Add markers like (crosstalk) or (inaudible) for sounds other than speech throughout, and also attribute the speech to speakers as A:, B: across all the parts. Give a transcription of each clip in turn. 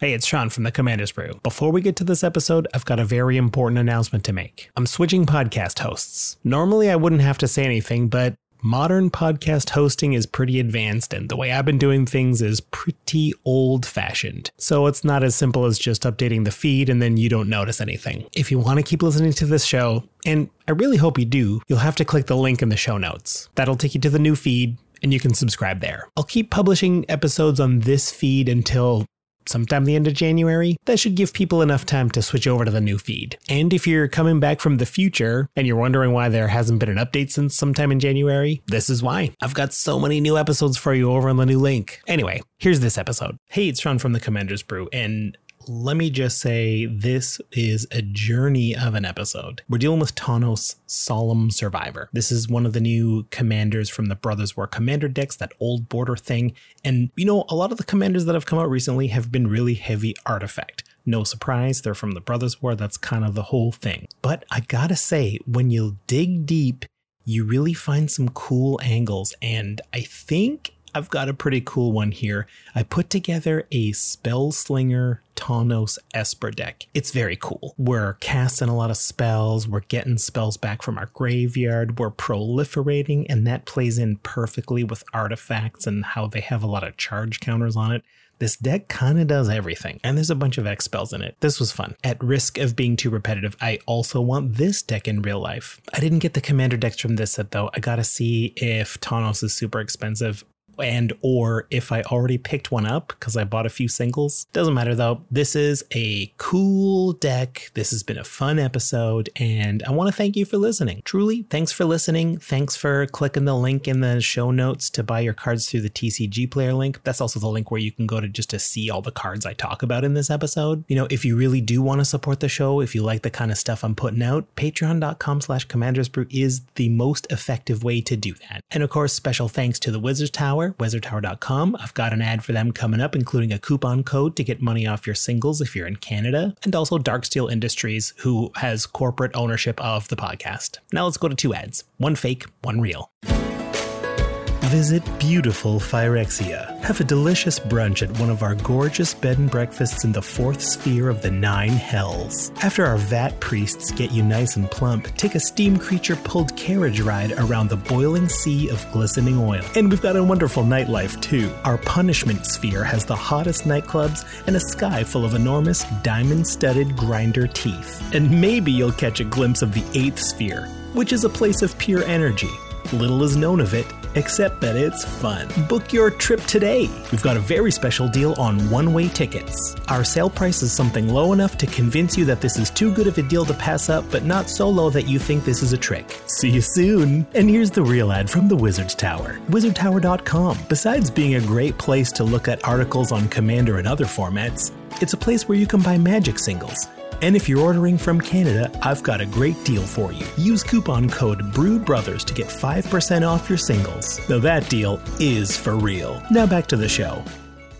A: Hey, it's Sean from the Commander's Brew. Before we get to this episode, I've got a very important announcement to make. I'm switching podcast hosts. Normally, I wouldn't have to say anything, but modern podcast hosting is pretty advanced, and the way I've been doing things is pretty old fashioned. So it's not as simple as just updating the feed and then you don't notice anything. If you want to keep listening to this show, and I really hope you do, you'll have to click the link in the show notes. That'll take you to the new feed and you can subscribe there. I'll keep publishing episodes on this feed until sometime the end of January. That should give people enough time to switch over to the new feed. And if you're coming back from the future and you're wondering why there hasn't been an update since sometime in January, this is why. I've got so many new episodes for you over on the new link. Anyway, here's this episode. Hey, it's Sean from the Commander's Brew, and let me just say this is a journey of an episode. We're dealing with Tawnos Solemn Survivor. This is one of the new commanders from the Brothers War commander decks, that old border thing. And you know, a lot of the commanders that have come out recently have been really heavy artifact. No surprise, they're from the Brothers War. That's kind of the whole thing. But I gotta say, when you dig deep, you really find some cool angles. And I think I've got a pretty cool one here. I put together a Spellslinger Tawnos Esper deck. It's very cool. We're casting a lot of spells, we're getting spells back from our graveyard, we're proliferating, and that plays in perfectly with artifacts and how they have a lot of charge counters on it. This deck kind of does everything, and there's a bunch of X spells in it. This was fun. At risk of being too repetitive, I also want this deck in real life. I didn't get the commander decks from this set though. I gotta see if Tawnos is super expensive and or if I already picked one up because I bought a few singles. Doesn't matter though. This is a cool deck. This has been a fun episode and I want to thank you for listening. Truly, thanks for listening. Thanks for clicking the link in the show notes to buy your cards through the TCG player link. That's also the link where you can go to just to see all the cards I talk about in this episode. You know, if you really do want to support the show, if you like the kind of stuff I'm putting out, patreon.com slash commandersbrew is the most effective way to do that. And of course, special thanks to the Wizards Tower wizardtower.com. I've got an ad for them coming up, including a coupon code to get money off your singles if you're in Canada, and also Darksteel Industries, who has corporate ownership of the podcast. Now let's go to two ads one fake, one real. Visit beautiful Phyrexia. Have a delicious brunch at one of our gorgeous bed and breakfasts in the fourth sphere of the nine hells. After our vat priests get you nice and plump, take a steam creature pulled carriage ride around the boiling sea of glistening oil. And we've got a wonderful nightlife too. Our punishment sphere has the hottest nightclubs and a sky full of enormous diamond studded grinder teeth. And maybe you'll catch a glimpse of the eighth sphere, which is a place of pure energy. Little is known of it, except that it's fun. Book your trip today. We've got a very special deal on one way tickets. Our sale price is something low enough to convince you that this is too good of a deal to pass up, but not so low that you think this is a trick. See you soon. And here's the real ad from the Wizards Tower wizardtower.com. Besides being a great place to look at articles on Commander and other formats, it's a place where you can buy magic singles. And if you're ordering from Canada, I've got a great deal for you. Use coupon code BREWBROTHERS to get 5% off your singles. Now that deal is for real. Now back to the show.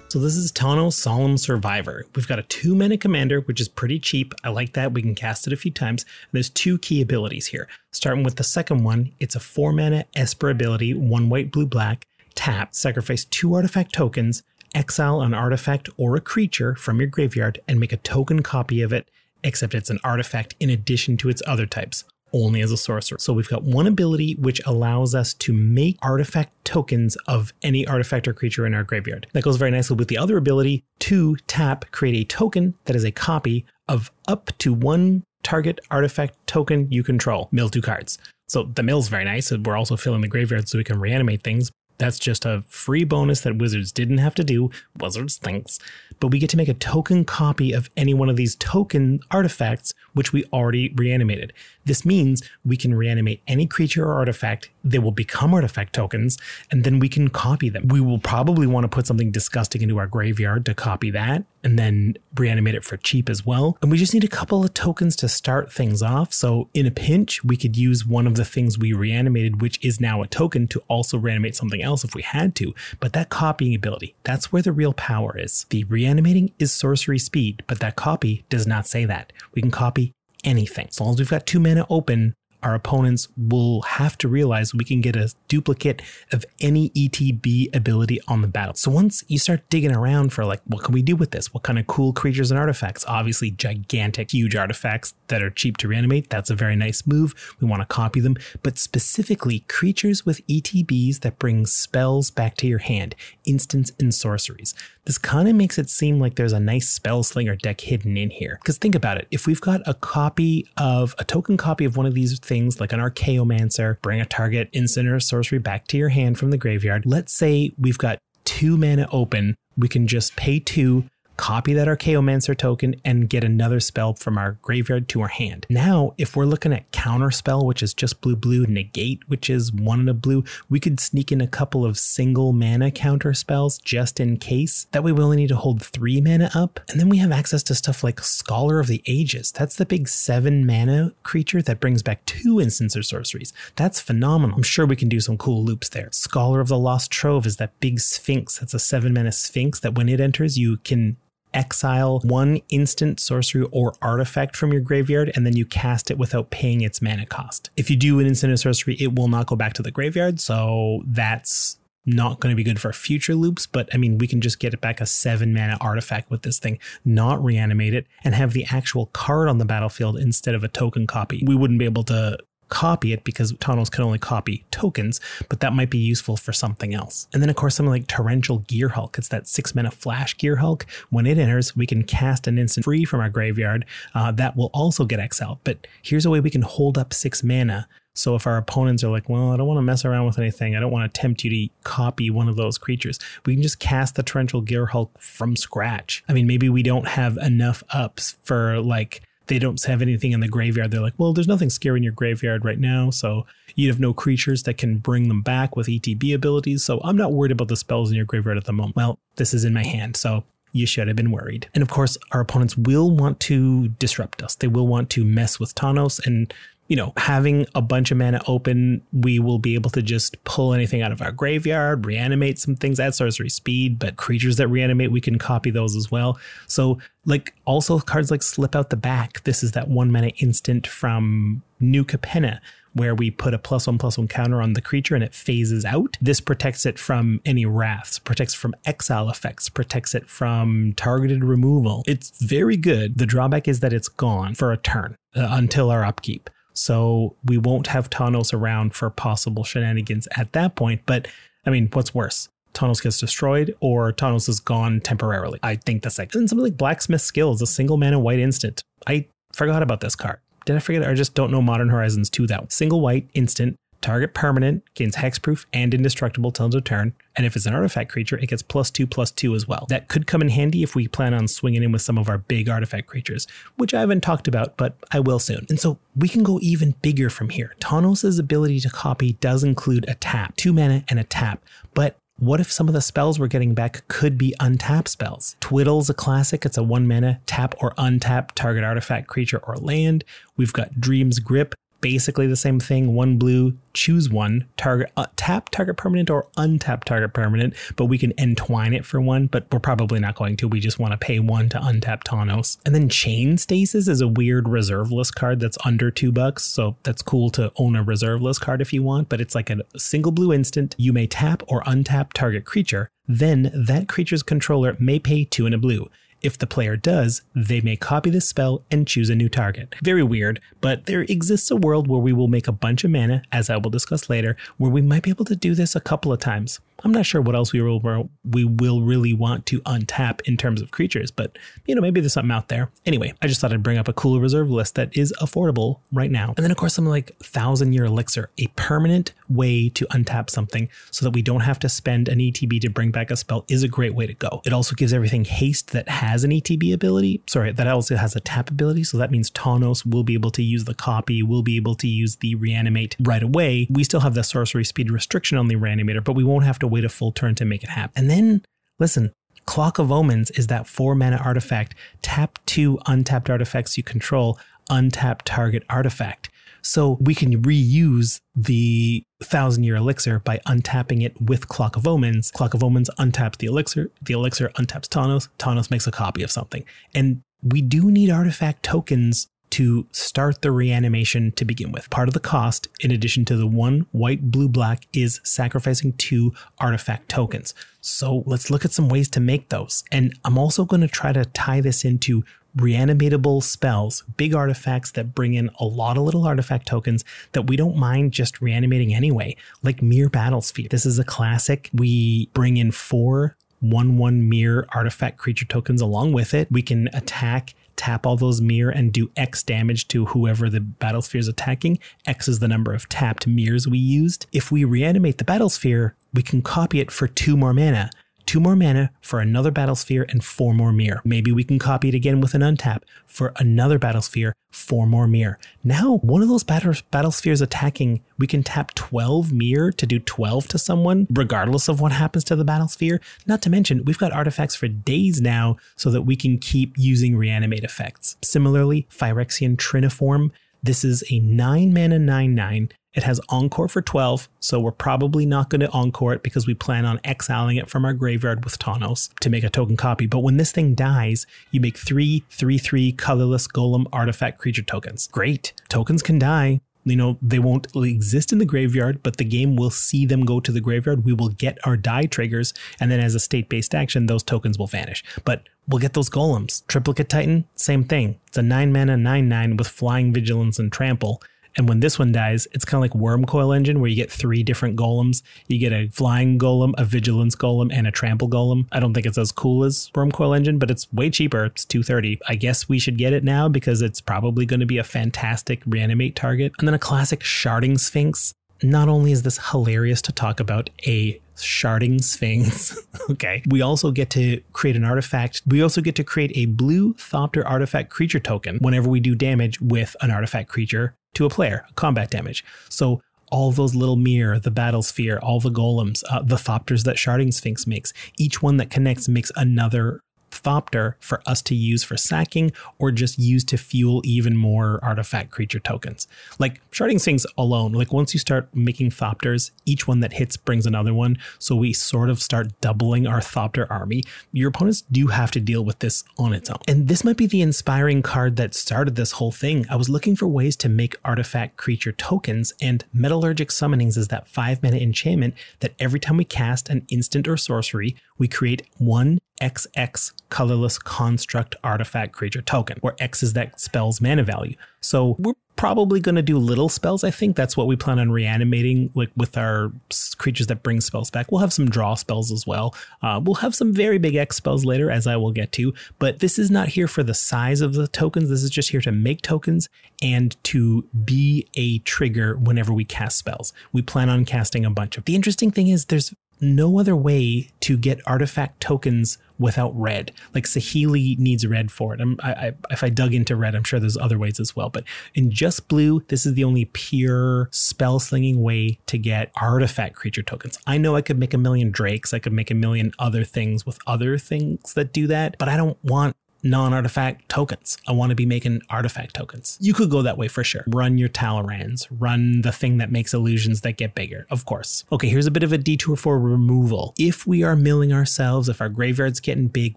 A: So this is Tawnos Solemn Survivor. We've got a two mana commander, which is pretty cheap. I like that. We can cast it a few times. And there's two key abilities here. Starting with the second one, it's a four mana Esper ability, one white, blue, black. Tap, sacrifice two artifact tokens, exile an artifact or a creature from your graveyard, and make a token copy of it except it's an artifact in addition to its other types, only as a sorcerer. So we've got one ability which allows us to make artifact tokens of any artifact or creature in our graveyard. That goes very nicely with the other ability to tap, create a token that is a copy of up to one target artifact token you control. Mill two cards. So the mill's very nice. We're also filling the graveyard so we can reanimate things. That's just a free bonus that Wizards didn't have to do. Wizards thinks. But we get to make a token copy of any one of these token artifacts, which we already reanimated. This means we can reanimate any creature or artifact. They will become artifact tokens, and then we can copy them. We will probably want to put something disgusting into our graveyard to copy that, and then reanimate it for cheap as well. And we just need a couple of tokens to start things off. So in a pinch, we could use one of the things we reanimated, which is now a token, to also reanimate something else if we had to. But that copying ability, that's where the real power is. The reanimating is sorcery speed, but that copy does not say that. We can copy anything. As long as we've got two mana open, our opponents will have to realize we can get a duplicate of any ETB ability on the battle. So once you start digging around for like, what can we do with this? What kind of cool creatures and artifacts? Obviously, gigantic, huge artifacts that are cheap to reanimate. That's a very nice move. We want to copy them, but specifically creatures with ETBs that bring spells back to your hand, instants and sorceries. This kind of makes it seem like there's a nice spell slinger deck hidden in here. Because think about it, if we've got a copy of a token copy of one of these things like an Archaeomancer, bring a target instant or sorcery back to your hand from the graveyard. Let's say we've got two mana open. We can just pay two, copy that Archaeomancer token and get another spell from our graveyard to our hand. Now, if we're looking at Counterspell, which is just blue blue, Negate, which is one in a blue, we could sneak in a couple of single mana counter spells just in case. That way we only need to hold three mana up. And then we have access to stuff like Scholar of the Ages. That's the big seven mana creature that brings back two instants or sorceries. That's phenomenal. I'm sure we can do some cool loops there. Scholar of the Lost Trove is that big Sphinx. That's a seven mana Sphinx that when it enters, you can exile one instant sorcery or artifact from your graveyard and then you cast it without paying its mana cost. If you do an instant sorcery, it will not go back to the graveyard, so that's not going to be good for future loops, but I mean, we can just get it back a seven mana artifact with this thing, not reanimate it, and have the actual card on the battlefield instead of a token copy. We wouldn't be able to copy it because Tawnos can only copy tokens, but that might be useful for something else. And then, of course, something like Torrential Gearhulk. It's that six mana flash Gearhulk. When it enters, we can cast an instant free from our graveyard uh, that will also get exiled. But here's a way we can hold up six mana. So if our opponents are like, well, I don't want to mess around with anything, I don't want to tempt you to copy one of those creatures, we can just cast the Torrential Gearhulk from scratch. I mean, maybe we don't have enough ups for like they don't have anything in the graveyard. They're like, well, there's nothing scary in your graveyard right now, so you have no creatures that can bring them back with ETB abilities. So I'm not worried about the spells in your graveyard at the moment. Well, this is in my hand, so you should have been worried. And of course, our opponents will want to disrupt us. They will want to mess with Tawnos and you know, having a bunch of mana open, we will be able to just pull anything out of our graveyard, reanimate some things at sorcery speed, but creatures that reanimate, we can copy those as well. So, like, also cards like Slip Out the Back. This is that one mana instant from New Capenna where we put a plus one plus one counter on the creature and it phases out. This protects it from any wraths, protects from exile effects, protects it from targeted removal. It's very good. The drawback is that it's gone for a turn uh, until our upkeep. So we won't have Tawnos around for possible shenanigans at that point. But I mean, what's worse? Tawnos gets destroyed or Tawnos is gone temporarily. I think the second. and something like Blacksmith's Skill, a single man mana white instant. I forgot about this card. Did I forget? I just don't know Modern Horizons 2 that. Single white instant Target permanent gains hexproof and indestructible till of turn, and if it's an artifact creature, it gets plus two plus two as well. That could come in handy if we plan on swinging in with some of our big artifact creatures, which I haven't talked about, but I will soon. And so we can go even bigger from here. Tawnos' ability to copy does include a tap, two mana and a tap, but what if some of the spells we're getting back could be untap spells? Twiddle's a classic. It's a one mana tap or untap target artifact, creature, or land. We've got Dream's Grip, basically the same thing. One blue, choose one, target uh, tap target permanent or untap target permanent, but we can entwine it for one, but we're probably not going to. We just want to pay one to untap Tawnos. And then Chain Stasis is a weird reserve list card that's under two bucks. So that's cool to own a reserve list card if you want, but it's like a single blue instant. You may tap or untap target creature. Then that creature's controller may pay two in a blue. If the player does, they may copy the spell and choose a new target. Very weird, but there exists a world where we will make a bunch of mana, as I will discuss later, where we might be able to do this a couple of times. I'm not sure what else we will we will really want to untap in terms of creatures, but you know maybe there's something out there. Anyway, I just thought I'd bring up a cool reserve list that is affordable right now. And then of course something like Thousand Year Elixir, a permanent way to untap something so that we don't have to spend an ETB to bring back a spell is a great way to go. It also gives everything haste that has an ETB ability. Sorry, that also has a tap ability, so that means Tawnos will be able to use the copy, will be able to use the reanimate right away. We still have the sorcery speed restriction on the reanimator, but we won't have to wait a full turn to make it happen. And then, listen, Clock of Omens is that four mana artifact. Tap two untapped artifacts you control, untap target artifact. So we can reuse the thousand year elixir by untapping it with Clock of Omens. Clock of Omens untaps the elixir, the elixir untaps Tawnos, Tawnos makes a copy of something. And we do need artifact tokens to start the reanimation to begin with. Part of the cost, in addition to the one white, blue, black, is sacrificing two artifact tokens. So let's look at some ways to make those. And I'm also going to try to tie this into reanimatable spells, big artifacts that bring in a lot of little artifact tokens that we don't mind just reanimating anyway, like Myr Battlesphere. This is a classic. We bring in four 1 1 Myr artifact creature tokens along with it. We can attack tap all those Myr and do X damage to whoever the battlesphere is attacking. X is the number of tapped Myrs we used. If we reanimate the battlesphere, we can copy it for two more mana two more mana for another Battlesphere and four more Myr. Maybe we can copy it again with an untap for another Battlesphere, four more Myr. Now, one of those battle, Battlespheres attacking, we can tap 12 Myr to do 12 to someone, regardless of what happens to the Battlesphere. Not to mention, we've got artifacts for days now so that we can keep using reanimate effects. Similarly, Phyrexian Triniform. This is a 9 mana 9 9 it has Encore for 12, so we're probably not going to Encore it because we plan on exiling it from our graveyard with Tawnos to make a token copy. But when this thing dies, you make three 3 3 colorless golem artifact creature tokens. Great. Tokens can die. You know, they won't exist in the graveyard, but the game will see them go to the graveyard. We will get our die triggers, and then as a state based action, those tokens will vanish. But we'll get those golems. Triplicate Titan, same thing. It's a 9 mana 9 9 with flying vigilance and trample. And when this one dies, it's kind of like Wurmcoil Engine, where you get three different golems. You get a flying golem, a vigilance golem, and a trample golem. I don't think it's as cool as Wurmcoil Engine, but it's way cheaper. It's 230. I guess we should get it now because it's probably going to be a fantastic reanimate target. And then a classic Sharding Sphinx. Not only is this hilarious to talk about a sharding sphinx. (laughs) okay. We also get to create an artifact. We also get to create a blue Thopter artifact creature token whenever we do damage with an artifact creature to a player, combat damage. So all those little Myr, the battle sphere, all the golems, uh, the thopters that Sharding Sphinx makes, each one that connects makes another Thopter for us to use for sacking or just use to fuel even more artifact creature tokens. Like Sharding Sphinx alone, like once you start making Thopters, each one that hits brings another one. So we sort of start doubling our Thopter army. Your opponents do have to deal with this on its own. And this might be the inspiring card that started this whole thing. I was looking for ways to make artifact creature tokens, and Metallurgic Summonings is that five mana enchantment that every time we cast an instant or sorcery, we create one XX colorless construct artifact creature token, where X is that spell's mana value. So we're probably going to do little spells. I think that's what we plan on reanimating, like with our creatures that bring spells back. We'll have some draw spells as well. Uh, we'll have some very big X spells later, as I will get to. But this is not here for the size of the tokens. This is just here to make tokens and to be a trigger whenever we cast spells. We plan on casting a bunch of. The interesting thing is there's no other way to get artifact tokens without red. Like Saheeli needs red for it. I, I, if I dug into red, I'm sure there's other ways as well. But in just blue, this is the only pure spell slinging way to get artifact creature tokens. I know I could make a million drakes. I could make a million other things with other things that do that, but I don't want non artifact tokens. I want to be making artifact tokens. You could go that way for sure. Run your Talrands, run the thing that makes illusions that get bigger, of course. Okay, here's a bit of a detour for removal. If we are milling ourselves, if our graveyard's getting big,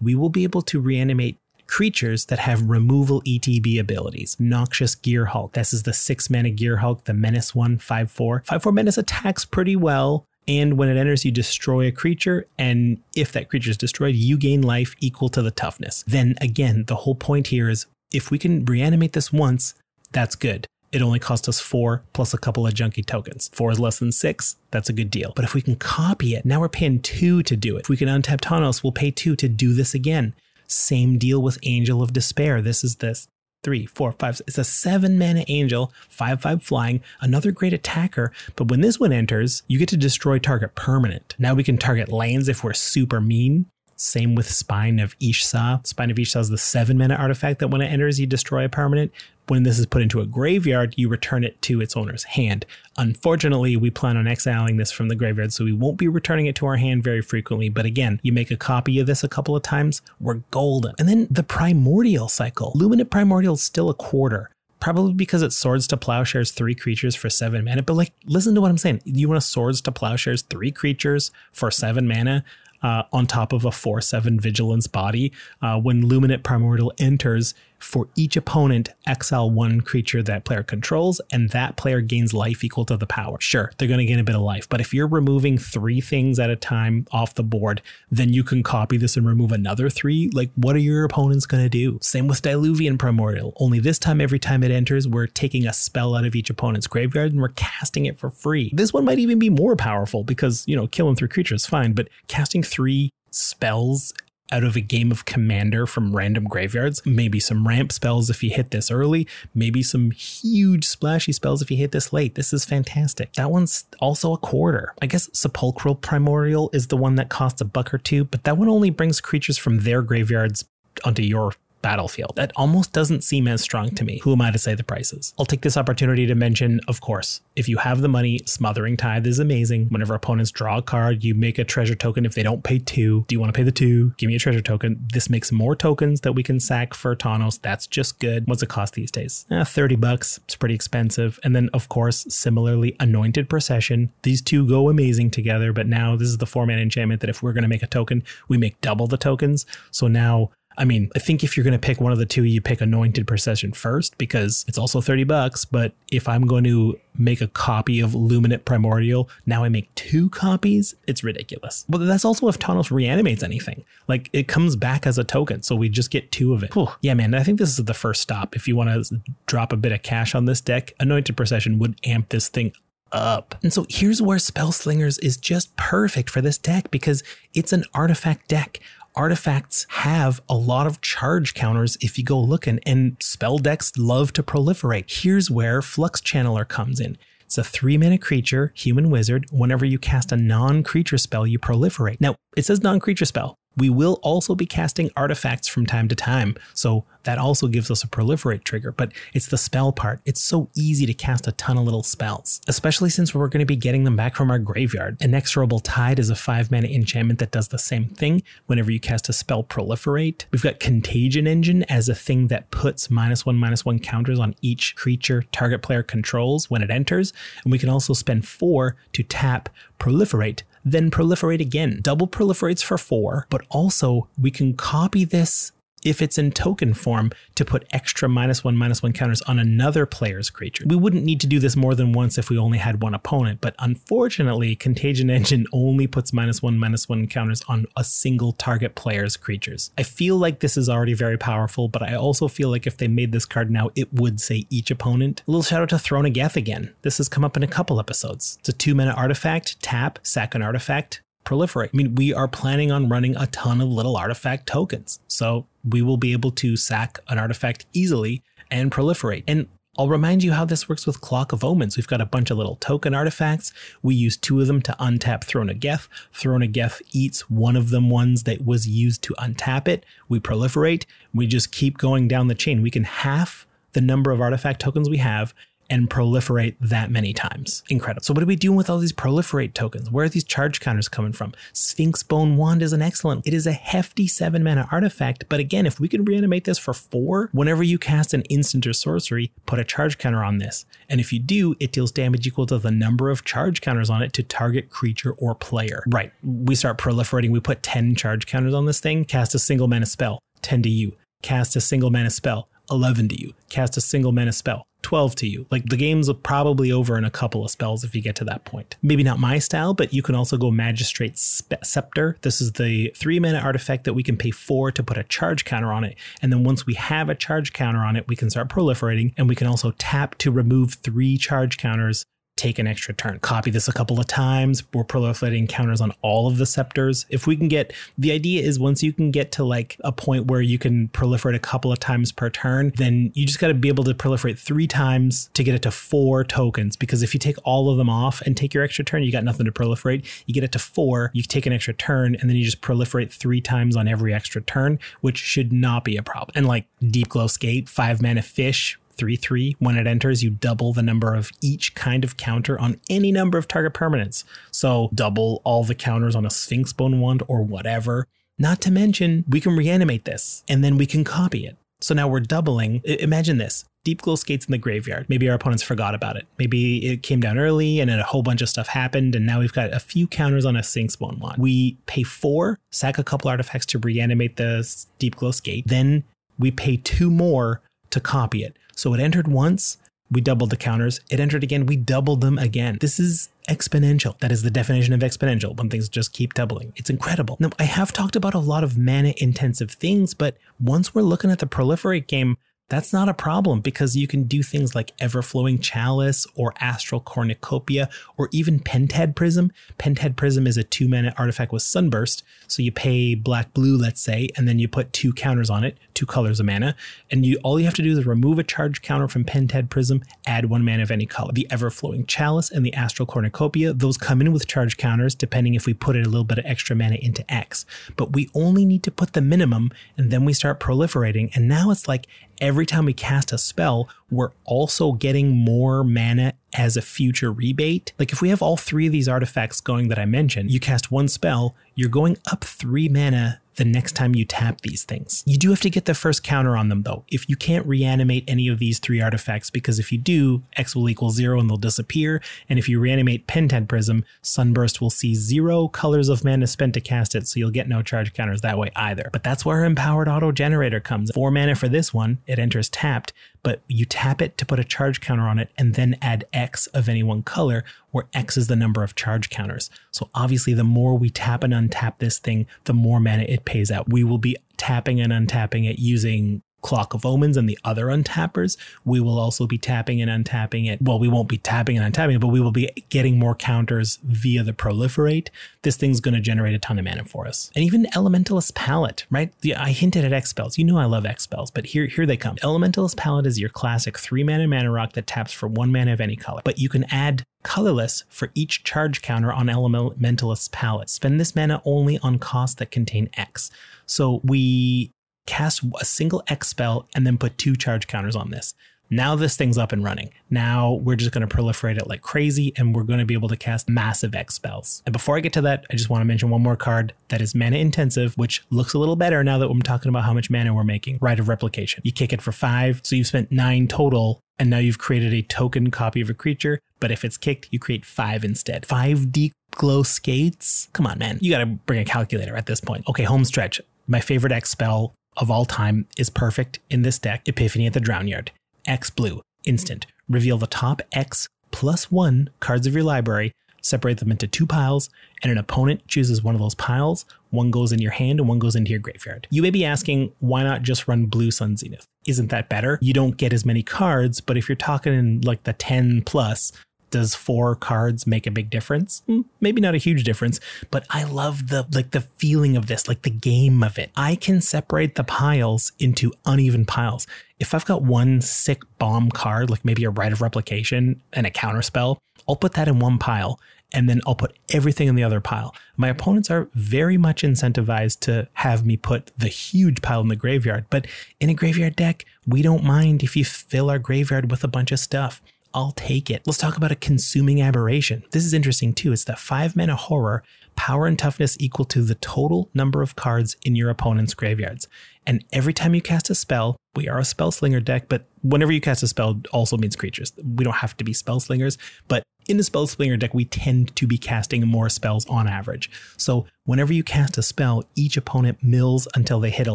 A: we will be able to reanimate creatures that have removal ETB abilities. Noxious Gearhulk. This is the six mana Gearhulk, the Menace one, 5 4. 5 4 Menace attacks pretty well. And when it enters, you destroy a creature. And if that creature is destroyed, you gain life equal to the toughness. Then again, the whole point here is if we can reanimate this once, that's good. It only cost us four plus a couple of junky tokens. Four is less than six. That's a good deal. But if we can copy it, now we're paying two to do it. If we can untap Tawnos, we'll pay two to do this again. Same deal with Angel of Despair. This is this three, four, five. It's a seven mana angel, five, five flying, another great attacker. But when this one enters, you get to destroy target permanent. Now we can target lands if we're super mean. Same with Spine of Ish Sah. Spine of Ish Sah is the seven mana artifact that when it enters, you destroy a permanent. When this is put into a graveyard, you return it to its owner's hand. Unfortunately, we plan on exiling this from the graveyard, so we won't be returning it to our hand very frequently. But again, you make a copy of this a couple of times, we're golden. And then the primordial cycle. Luminate Primordial is still a quarter probably because it swords to plowshares three creatures for seven mana. But like, listen to what I'm saying. You want to swords to plowshares three creatures for seven mana uh, on top of a four seven vigilance body. Uh, when Luminate Primordial enters, for each opponent, exile one creature that player controls, and that player gains life equal to the power. Sure, they're going to gain a bit of life, but if you're removing three things at a time off the board, then you can copy this and remove another three. Like, what are your opponents going to do? Same with Diluvian Primordial, only this time, every time it enters, we're taking a spell out of each opponent's graveyard and we're casting it for free. This one might even be more powerful because, you know, killing three creatures is fine, but casting three spells out of a game of commander from random graveyards. Maybe some ramp spells if you hit this early, maybe some huge splashy spells if you hit this late. This is fantastic. That one's also a quarter. I guess Sepulchral Primordial is the one that costs a buck or two, but that one only brings creatures from their graveyards onto your battlefield. That almost doesn't seem as strong to me. Who am I to say the prices? I'll take this opportunity to mention, of course, if you have the money, Smothering Tithe is amazing. Whenever opponents draw a card, you make a treasure token. If they don't pay two, do you want to pay the two? Give me a treasure token. This makes more tokens that we can sack for Tawnos. That's just good. What's it cost these days? Eh, 30 bucks. It's pretty expensive. And then, of course, similarly, Anointed Procession. These two go amazing together, but now this is the four man enchantment that if we're going to make a token, we make double the tokens. So now I mean, I think if you're going to pick one of the two, you pick Anointed Procession first because it's also 30 bucks. But if I'm going to make a copy of Luminate Primordial, now I make two copies, it's ridiculous. But that's also if Tawnos reanimates anything. Like it comes back as a token, so we just get two of it. Whew. Yeah, man, I think this is the first stop. If you want to drop a bit of cash on this deck, Anointed Procession would amp this thing up. And so here's where Spell Slingers is just perfect for this deck because it's an artifact deck artifacts have a lot of charge counters if you go looking, and spell decks love to proliferate. Here's where Flux Channeler comes in. It's a three mana creature, human wizard. Whenever you cast a non creature spell, you proliferate. Now, it says non creature spell. We will also be casting artifacts from time to time, so that also gives us a proliferate trigger, but it's the spell part. It's so easy to cast a ton of little spells, especially since we're going to be getting them back from our graveyard. Inexorable Tide is a 5 mana enchantment that does the same thing whenever you cast a spell proliferate. We've got Contagion Engine as a thing that puts minus 1 minus 1 counters on each creature target player controls when it enters, and we can also spend 4 to tap proliferate then proliferate again. Double proliferates for four, but also we can copy this if it's in token form to put extra minus one, minus one counters on another player's creature. We wouldn't need to do this more than once if we only had one opponent, but unfortunately, Contagion Engine only puts minus one, minus one counters on a single target player's creatures. I feel like this is already very powerful, but I also feel like if they made this card now, it would say each opponent. A little shout out to Throne of Geth again. This has come up in a couple episodes. It's a two mana artifact, tap, sack an artifact, proliferate. I mean, we are planning on running a ton of little artifact tokens. So we will be able to sack an artifact easily and proliferate. And I'll remind you how this works with Clock of Omens. We've got a bunch of little token artifacts. We use two of them to untap Throne of Geth. Throne of Geth eats one of them ones that was used to untap it. We proliferate. We just keep going down the chain. We can half the number of artifact tokens we have and proliferate that many times. Incredible. So what are we doing with all these proliferate tokens? Where are these charge counters coming from? Sphinx Bone Wand is an excellent. It is a hefty seven mana artifact, but again, if we can reanimate this for four, whenever you cast an instant or sorcery, put a charge counter on this. And if you do, it deals damage equal to the number of charge counters on it to target creature or player. Right. We start proliferating. We put 10 charge counters on this thing, cast a single mana spell, 10 to you. Cast a single mana spell, 11 to you. Cast a single mana spell, 12 to you. Like the game's probably over in a couple of spells if you get to that point. Maybe not my style, but you can also go Magistrate's Scepter. This is the three mana artifact that we can pay four to put a charge counter on it. And then once we have a charge counter on it, we can start proliferating and we can also tap to remove three charge counters take an extra turn. Copy this a couple of times. We're proliferating counters on all of the scepters. If we can get, the idea is once you can get to like a point where you can proliferate a couple of times per turn, then you just got to be able to proliferate three times to get it to four tokens. Because if you take all of them off and take your extra turn, you got nothing to proliferate. You get it to four, you take an extra turn, and then you just proliferate three times on every extra turn, which should not be a problem. And like Deep Glow Skate, five mana fish, 3 3. When it enters, you double the number of each kind of counter on any number of target permanents. So double all the counters on a Sphinx Bone Wand or whatever. Not to mention, we can reanimate this and then we can copy it. So now we're doubling. Imagine this Deep Glow Skates in the graveyard. Maybe our opponents forgot about it. Maybe it came down early and then a whole bunch of stuff happened, and now we've got a few counters on a Sphinx Bone Wand. We pay four, sack a couple artifacts to reanimate the Deep Glow Skate, then we pay two more to copy it. So it entered once, we doubled the counters. It entered again, we doubled them again. This is exponential. That is the definition of exponential when things just keep doubling. It's incredible. Now, I have talked about a lot of mana intensive things, but once we're looking at the proliferate game, that's not a problem because you can do things like Everflowing Chalice or Astral Cornucopia or even Pentad Prism. Pentad Prism is a two mana artifact with Sunburst. So you pay black blue, let's say, and then you put two counters on it, two colors of mana. And you all you have to do is remove a charge counter from Pentad Prism, add one mana of any color. The Everflowing Chalice and the Astral Cornucopia, those come in with charge counters depending if we put a little bit of extra mana into X. But we only need to put the minimum and then we start proliferating. And now it's like every time we cast a spell, we're also getting more mana as a future rebate. Like if we have all three of these artifacts going that I mentioned, you cast one spell, you're going up three mana the next time you tap these things. You do have to get the first counter on them though. If you can't reanimate any of these three artifacts, because if you do, X will equal zero and they'll disappear. And if you reanimate Pentad Prism, Sunburst will see zero colors of mana spent to cast it, so you'll get no charge counters that way either. But that's where Empowered Auto Generator comes. Four mana for this one, it enters tapped, but you tap it to put a charge counter on it and then add X of any one color, where X is the number of charge counters. So obviously, the more we tap and untap this thing, the more mana it pays out. We will be tapping and untapping it using Clock of Omens and the other untappers. We will also be tapping and untapping it. Well, we won't be tapping and untapping it, but we will be getting more counters via the proliferate. This thing's going to generate a ton of mana for us. And even Elementalist's Palette, right? I hinted at X spells. You know I love X spells, but here, here they come. Elementalist's Palette is your classic three mana mana rock that taps for one mana of any color, but you can add colorless for each charge counter on Elementalist Palette. Spend this mana only on costs that contain X. So we cast a single X spell and then put two charge counters on this. Now this thing's up and running. Now we're just going to proliferate it like crazy and we're going to be able to cast massive X spells. And before I get to that, I just want to mention one more card that is mana intensive, which looks a little better now that I'm talking about how much mana we're making. Rite of Replication. You kick it for five, so you've spent nine total, and now you've created a token copy of a creature. But if it's kicked, you create five instead. Five deep glow skates? Come on, man. You got to bring a calculator at this point. Okay, home stretch. My favorite X spell of all time is perfect in this deck Epiphany at the Drownyard. X blue, instant. Reveal the top X plus one cards of your library, separate them into two piles, and an opponent chooses one of those piles. One goes in your hand and one goes into your graveyard. You may be asking, why not just run Blue Sun's Zenith? Isn't that better? You don't get as many cards, but if you're talking in like the 10 plus, does four cards make a big difference? Hmm, maybe not a huge difference, but I love the like the feeling of this, like the game of it. I can separate the piles into uneven piles. If I've got one sick bomb card, like maybe a Rite of Replication and a counterspell, I'll put that in one pile and then I'll put everything in the other pile. My opponents are very much incentivized to have me put the huge pile in the graveyard, but in a graveyard deck, we don't mind if you fill our graveyard with a bunch of stuff. I'll take it. Let's talk about a consuming aberration. This is interesting too. It's that five mana horror, power and toughness equal to the total number of cards in your opponent's graveyards. And every time you cast a spell, we are a spell slinger deck, but whenever you cast a spell also means creatures. We don't have to be spell slingers, but in the spell slinger deck, we tend to be casting more spells on average. So whenever you cast a spell, each opponent mills until they hit a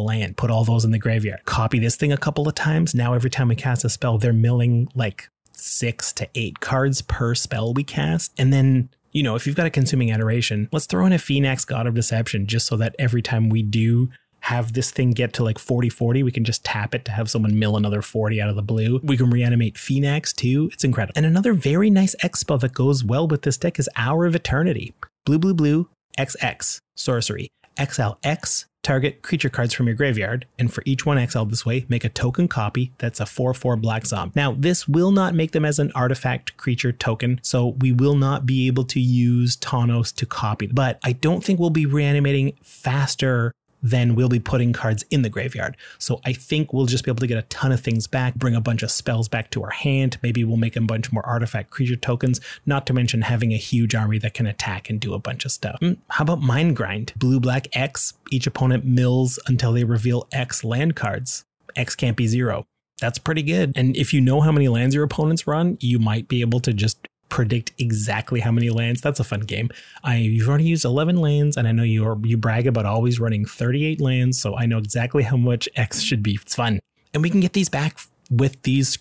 A: land. Put all those in the graveyard. Copy this thing a couple of times. Now every time we cast a spell, they're milling like six to eight cards per spell we cast. And then, you know, if you've got a Consuming Aberration, let's throw in a Phenax God of Deception just so that every time we do have this thing get to like 40 40, we can just tap it to have someone mill another 40 out of the blue. We can reanimate Phenax too. It's incredible. And another very nice spell that goes well with this deck is Hour of Eternity. Blue, blue, blue, XX, sorcery. Exile X target creature cards from your graveyard, and for each one exiled this way, make a token copy that's a 4 4 black zombie. Now, this will not make them as an artifact creature token, so we will not be able to use Tawnos to copy, but I don't think we'll be reanimating faster then we'll be putting cards in the graveyard. So I think we'll just be able to get a ton of things back, bring a bunch of spells back to our hand. Maybe we'll make a bunch more artifact creature tokens, not to mention having a huge army that can attack and do a bunch of stuff. Mm, how about Mind Grind? Blue, black, X. Each opponent mills until they reveal X land cards. X can't be zero. That's pretty good. And if you know how many lands your opponents run, you might be able to just predict exactly how many lands. That's a fun game. I you've already used 11 lands, and I know you are, you brag about always running 38 lands, so I know exactly how much X should be. It's fun, and we can get these back with these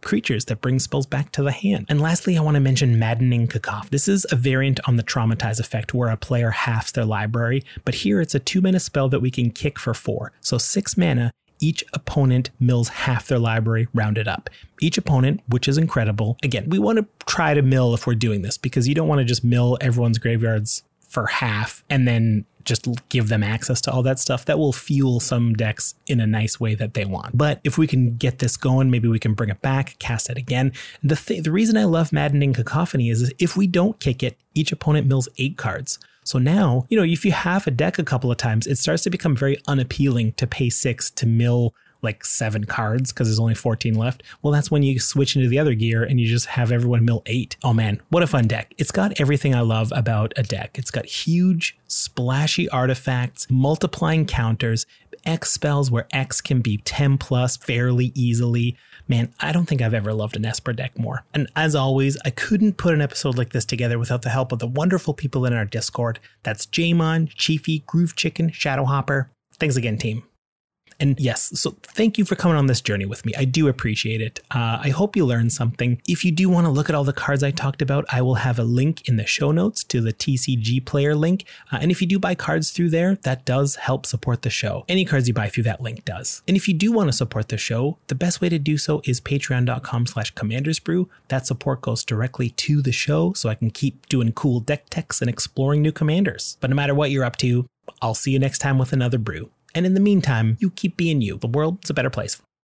A: creatures that bring spells back to the hand. And lastly, I want to mention Maddening Cacophony. This is a variant on the Traumatize effect where a player halves their library, but here it's a two mana spell that we can kick for four. So six mana, each opponent mills half their library rounded up. Each opponent, which is incredible. Again, we want to try to mill if we're doing this because you don't want to just mill everyone's graveyards for half and then just give them access to all that stuff that will fuel some decks in a nice way that they want. But if we can get this going, maybe we can bring it back, cast it again. The th- the reason I love Maddening Cacophony is, is if we don't kick it, each opponent mills eight cards. So now, you know, if you have a deck a couple of times, it starts to become very unappealing to pay six to mill like seven cards because there's only 14 left. Well, that's when you switch into the other gear and you just have everyone mill eight. Oh man, what a fun deck. It's got everything I love about a deck. It's got huge, splashy artifacts, multiplying counters, X spells where X can be 10 plus fairly easily. Man, I don't think I've ever loved an Esper deck more. And as always, I couldn't put an episode like this together without the help of the wonderful people in our Discord. That's Jamon, Chiefy, Groove Chicken, Shadowhopper. Thanks again, team. And yes, so thank you for coming on this journey with me. I do appreciate it. Uh, I hope you learned something. If you do want to look at all the cards I talked about, I will have a link in the show notes to the TCG player link. Uh, and if you do buy cards through there, that does help support the show. Any cards you buy through that link does. And if you do want to support the show, the best way to do so is patreon.com slash commandersbrew. That support goes directly to the show so I can keep doing cool deck techs and exploring new commanders. But no matter what you're up to, I'll see you next time with another brew. And in the meantime, you keep being you. The world's a better place.